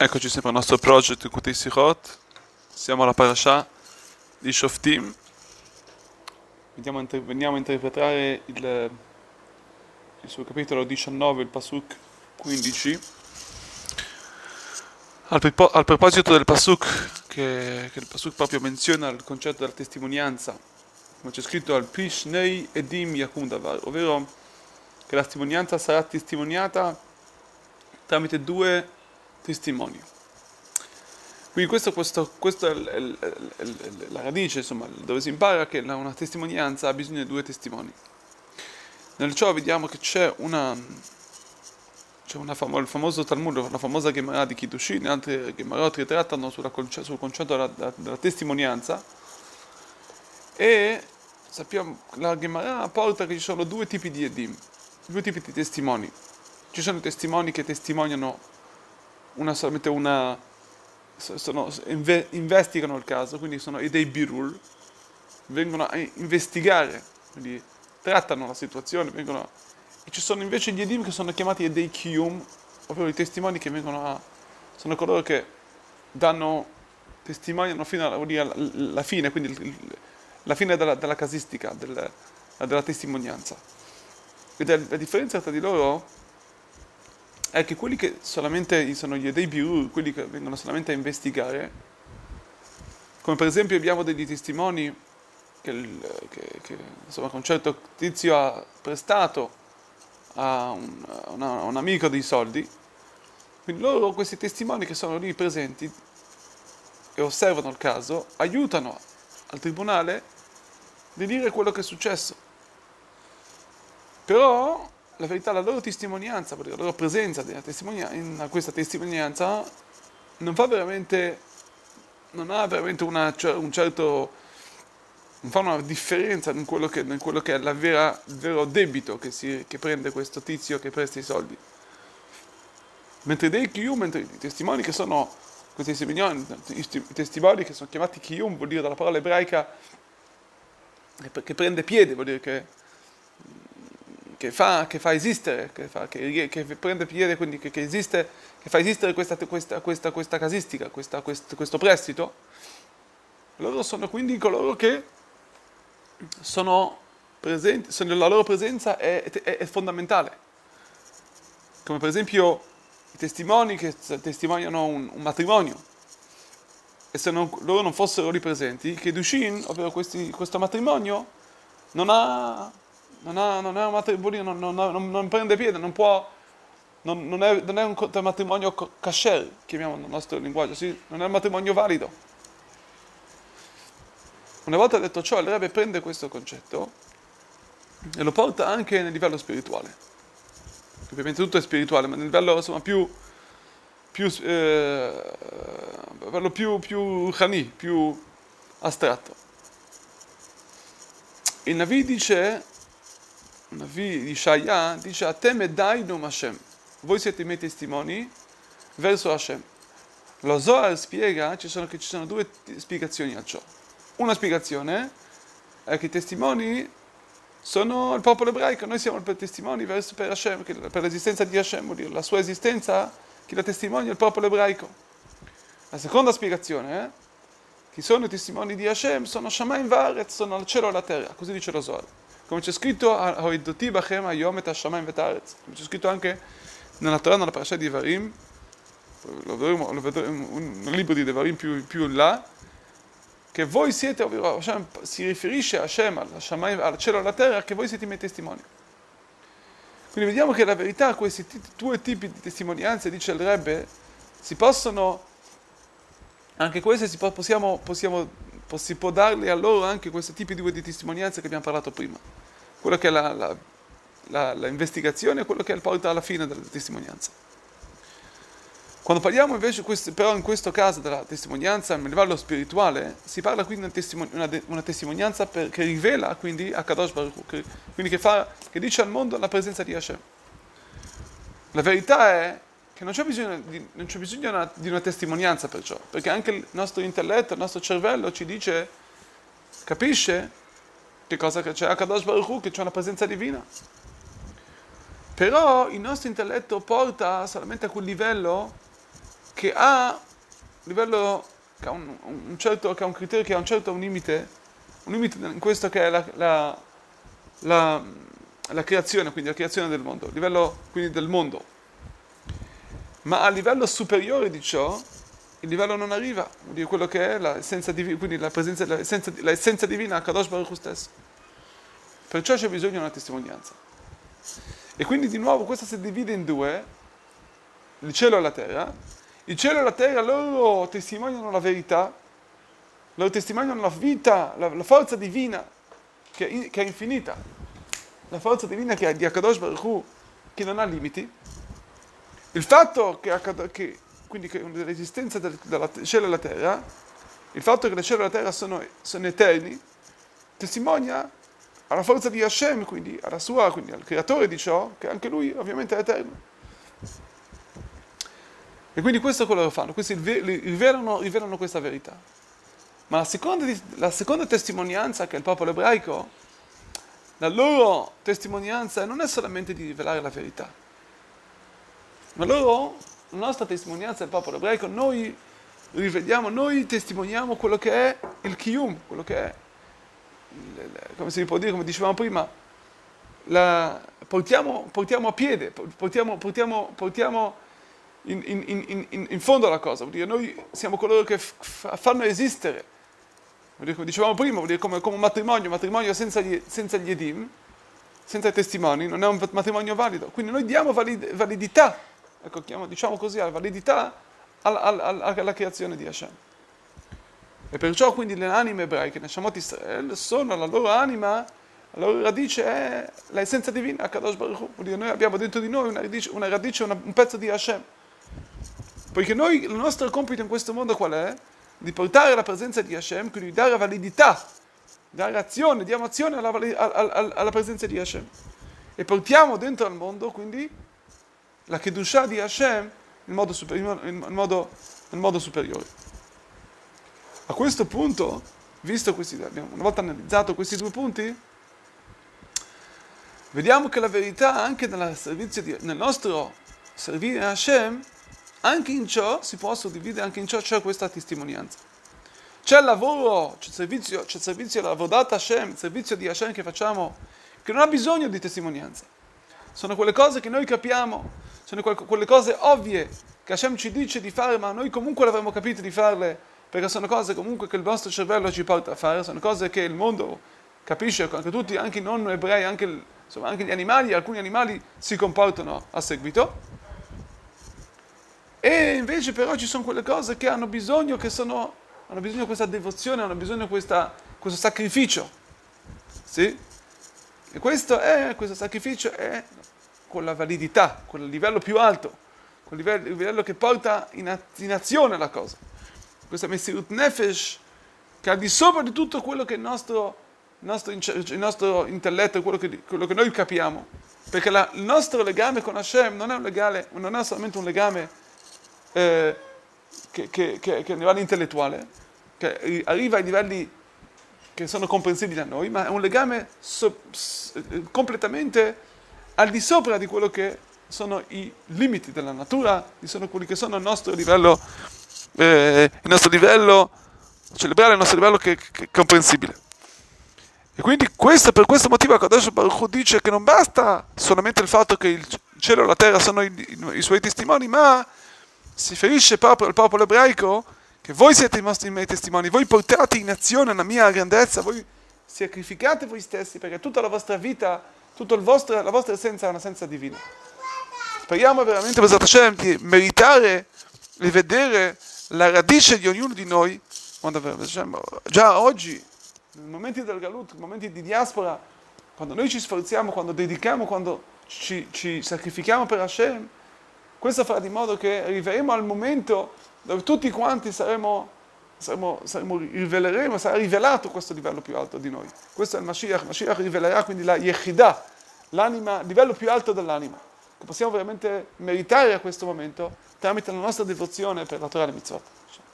Eccoci sempre al nostro progetto Kutei Sichot. Siamo alla parasha di Shoftim. Vediamo, veniamo a interpretare il, il suo capitolo 19, il Pasuk 15. Al, al proposito del Pasuk, che, che, il Pasuk proprio menziona il concetto della testimonianza, come c'è scritto al Pishnei Edim Yakum Davar, ovvero che la testimonianza sarà testimoniata tramite due testimoni. Quindi questo è, la radice, insomma, dove si impara che una testimonianza ha bisogno di due testimoni. Nel ciò vediamo che c'è una, c'è una famo, il famoso Talmud, la famosa Gemara di Kiddushin, e altre Gemarot che trattano sulla, sul concetto della, della, della testimonianza e sappiamo, la Gemara porta che ci sono due tipi di edim, due tipi di testimoni. Ci sono i testimoni che testimoniano una, solamente una, sono, investigano il caso, quindi sono dei birul, vengono a investigare, quindi trattano la situazione, vengono, e ci sono invece gli edim che sono chiamati dei kiyum, ovvero i testimoni che vengono a, sono coloro che danno, testimoniano fino alla, fine, quindi la fine della, della casistica, del, della testimonianza. E la differenza tra di loro è che quelli che solamente sono gli dei biur, quelli che vengono solamente a investigare, come per esempio abbiamo degli testimoni che, che, che insomma, un certo tizio ha prestato a un, una, un amico dei soldi, quindi loro, questi testimoni che sono lì presenti e osservano il caso, aiutano al tribunale di dire quello che è successo. Però la verità, la loro testimonianza, la loro presenza in questa testimonianza non fa veramente, non ha veramente una, un certo, non fa una differenza in quello che, in quello che è vera, il vero debito che, si, che, prende questo tizio che presta i soldi. Mentre dei Kiyum, mentre i testimoni che sono, questi testimoni, i testimoni che sono chiamati Kiyum, vuol dire dalla parola ebraica che prende piede, vuol dire che che fa, che fa esistere, che, fa, che, che, prende piede, quindi che, esiste, che fa esistere questa, questa, questa, questa casistica, questa, questo, prestito, loro sono quindi coloro che sono presenti, sono, la loro presenza è, è, è, fondamentale. Come per esempio i testimoni che testimoniano un, un matrimonio. E se non, loro non fossero lì presenti, che Dushin, ovvero questi, questo matrimonio, non ha non, ha, non è un matrimonio, non, non, non, prende piede, non può, non, è, non è un matrimonio kasher, chiamiamolo nel nostro linguaggio, sì? non è un matrimonio valido. Una volta detto ciò, il Rebbe prende questo concetto e lo porta anche nel livello spirituale. Ovviamente tutto è spirituale, ma nel livello insomma, più, più, eh, più, più chani, più astratto. Il Navi dice Navi Ishaya dice a te medainum Hashem, voi siete i miei testimoni verso Hashem. Lo Zohar spiega ci sono, che ci sono due spiegazioni a ciò. Una spiegazione è che i testimoni sono il popolo ebraico, noi siamo i testimoni verso, per Hashem, per l'esistenza di Hashem, dire, la sua esistenza, chi la testimonia è il popolo ebraico. La seconda spiegazione è chi sono i testimoni di Hashem sono Shamaim Varet, sono al cielo e alla terra, così dice lo Zohar come c'è scritto come c'è scritto anche nella Torah, nella parasha di Varim, lo vedremo, lo vedremo un libro di Devarim più, più in là, che voi siete, ovvero Hashem, si riferisce a Hashem, al, al cielo e alla terra, che voi siete i miei testimoni. Quindi vediamo che la verità, questi t- due tipi di testimonianze, dice il Rebbe, si possono, anche queste si po- possiamo, possiamo si può darle a loro anche questi tipi di testimonianze che abbiamo parlato prima. Quello che è la, la, la, la investigazione e quello che è il porta alla fine della testimonianza. Quando parliamo invece, però in questo caso della testimonianza a livello spirituale, si parla quindi di una, testimon- una, de- una testimonianza per, che rivela quindi a Kadosh Baruch che, quindi che, fa, che dice al mondo la presenza di Hashem. La verità è che non c'è bisogno, di, non c'è bisogno una, di una testimonianza perciò, perché anche il nostro intelletto, il nostro cervello ci dice, capisce che cosa c'è a Kadosh Baruch Hu, che c'è una presenza divina. Però il nostro intelletto porta solamente a quel livello che ha livello che ha un, un, certo, che ha un criterio, che ha un certo un limite, un limite in questo che è la, la, la, la creazione, quindi la creazione del mondo, livello quindi del mondo. Ma a livello superiore di ciò, il livello non arriva, dire quello che è l'essenza divina, quindi la presenza, l'essenza, l'essenza divina a Kadosh Baruch stesso. Perciò c'è bisogno di una testimonianza. E quindi di nuovo questa si divide in due, il cielo e la terra. Il cielo e la terra loro testimoniano la verità, loro testimoniano la vita, la, la forza divina che è, che è, infinita, la forza divina che è di Akadosh Baruch che non ha limiti. Il fatto che, che quindi l'esistenza del, della cielo e la terra, il fatto che il cielo e la terra sono, sono eterni, testimonia alla forza di Hashem, quindi alla sua, quindi al creatore di ciò, che anche lui ovviamente è eterno. E quindi questo è quello che fanno, questi rivelano, rivelano questa verità. Ma la seconda, la seconda testimonianza che è il popolo ebraico, la loro testimonianza non è solamente di rivelare la verità, ma loro, nostra testimonianza del popolo ebraico, noi rivediamo, noi testimoniamo quello che è il Kiyum, quello che è come si può dire, come dicevamo prima, la, portiamo, portiamo, a piede, portiamo, portiamo, portiamo in, in, in, in, fondo alla cosa, vuol dire noi siamo coloro che f- fanno esistere, vuol dire, come dicevamo prima, vuol dire come, come un matrimonio, un matrimonio senza gli, senza gli edim, senza i testimoni, non è un matrimonio valido, quindi noi diamo valid, validità, ecco, diciamo così, validità alla, alla, alla creazione di Hashem. E perciò quindi le anime ebraiche, Neshamot Israel, sono la loro anima, la loro radice è l'essenza divina, Kadosh Baruch. Vuol dire, noi abbiamo dentro di noi una radice, una radice una, un pezzo di Hashem. Poiché noi, il nostro compito in questo mondo qual è? Di portare la presenza di Hashem, quindi di dare validità, dare azione, diamo azione alla, alla, alla presenza di Hashem. E portiamo dentro al mondo quindi la Kedushah di Hashem in modo, super, in modo, in modo superiore. A questo punto, visto questi, abbiamo una volta analizzato questi due punti, vediamo che la verità anche di, nel nostro servire Hashem, anche in ciò si può suddividere, anche in ciò c'è questa testimonianza. C'è il lavoro, c'è il servizio, c'è il servizio, la vodata Hashem, il servizio di Hashem che facciamo, che non ha bisogno di testimonianza. Sono quelle cose che noi capiamo, sono quelle cose ovvie che Hashem ci dice di fare, ma noi comunque l'avremmo capito di farle perché sono cose comunque che il nostro cervello ci porta a fare, sono cose che il mondo capisce, anche tutti, anche i non ebrei, anche, insomma, anche gli animali, alcuni animali si comportano a seguito. E invece però ci sono quelle cose che hanno bisogno, che sono, hanno bisogno di questa devozione, hanno bisogno di questa, questo sacrificio. Sì? E questo, è, questo sacrificio è con la validità, con il livello più alto, con il livello, il livello che porta in, in azione la cosa questa Messirut Nefesh, che al di sopra di tutto quello che è il nostro, nostro, il nostro intelletto, quello che, quello che, noi capiamo. Perché la, il nostro legame con Hashem non è, un legale, non è solamente un legame eh, che, che, che, che, a livello intellettuale, che arriva ai livelli che sono comprensibili a noi, ma è un legame so, completamente al di sopra di quello che sono i limiti della natura, sono quelli che sono il nostro livello eh, il nostro livello cerebrale, il nostro livello che, che è comprensibile. E quindi questo, per questo motivo Kadosh Baruch Hu dice che non basta solamente il fatto che il cielo e la terra sono i, i, i suoi testimoni, ma si ferisce proprio al popolo ebraico che voi siete i, vostri, i miei testimoni, voi portate in azione la mia grandezza, voi sacrificate voi stessi perché tutta la vostra vita, tutta la vostra essenza è un'essenza divina. Speriamo veramente, Hashem, di meritare e vedere la radice di ognuno di noi, già oggi, nei momenti del galut, nei momenti di diaspora, quando noi ci sforziamo, quando dedichiamo, quando ci, ci sacrifichiamo per Hashem, questo farà di modo che arriveremo al momento dove tutti quanti saremo, saremo, saremo riveleremo, sarà rivelato questo livello più alto di noi. Questo è il Mashiach, Mashiach rivelerà quindi la Yechidah, l'anima, il livello più alto dell'anima, che possiamo veramente meritare a questo momento tramite la nostra devozione per la Torah e mitzvot.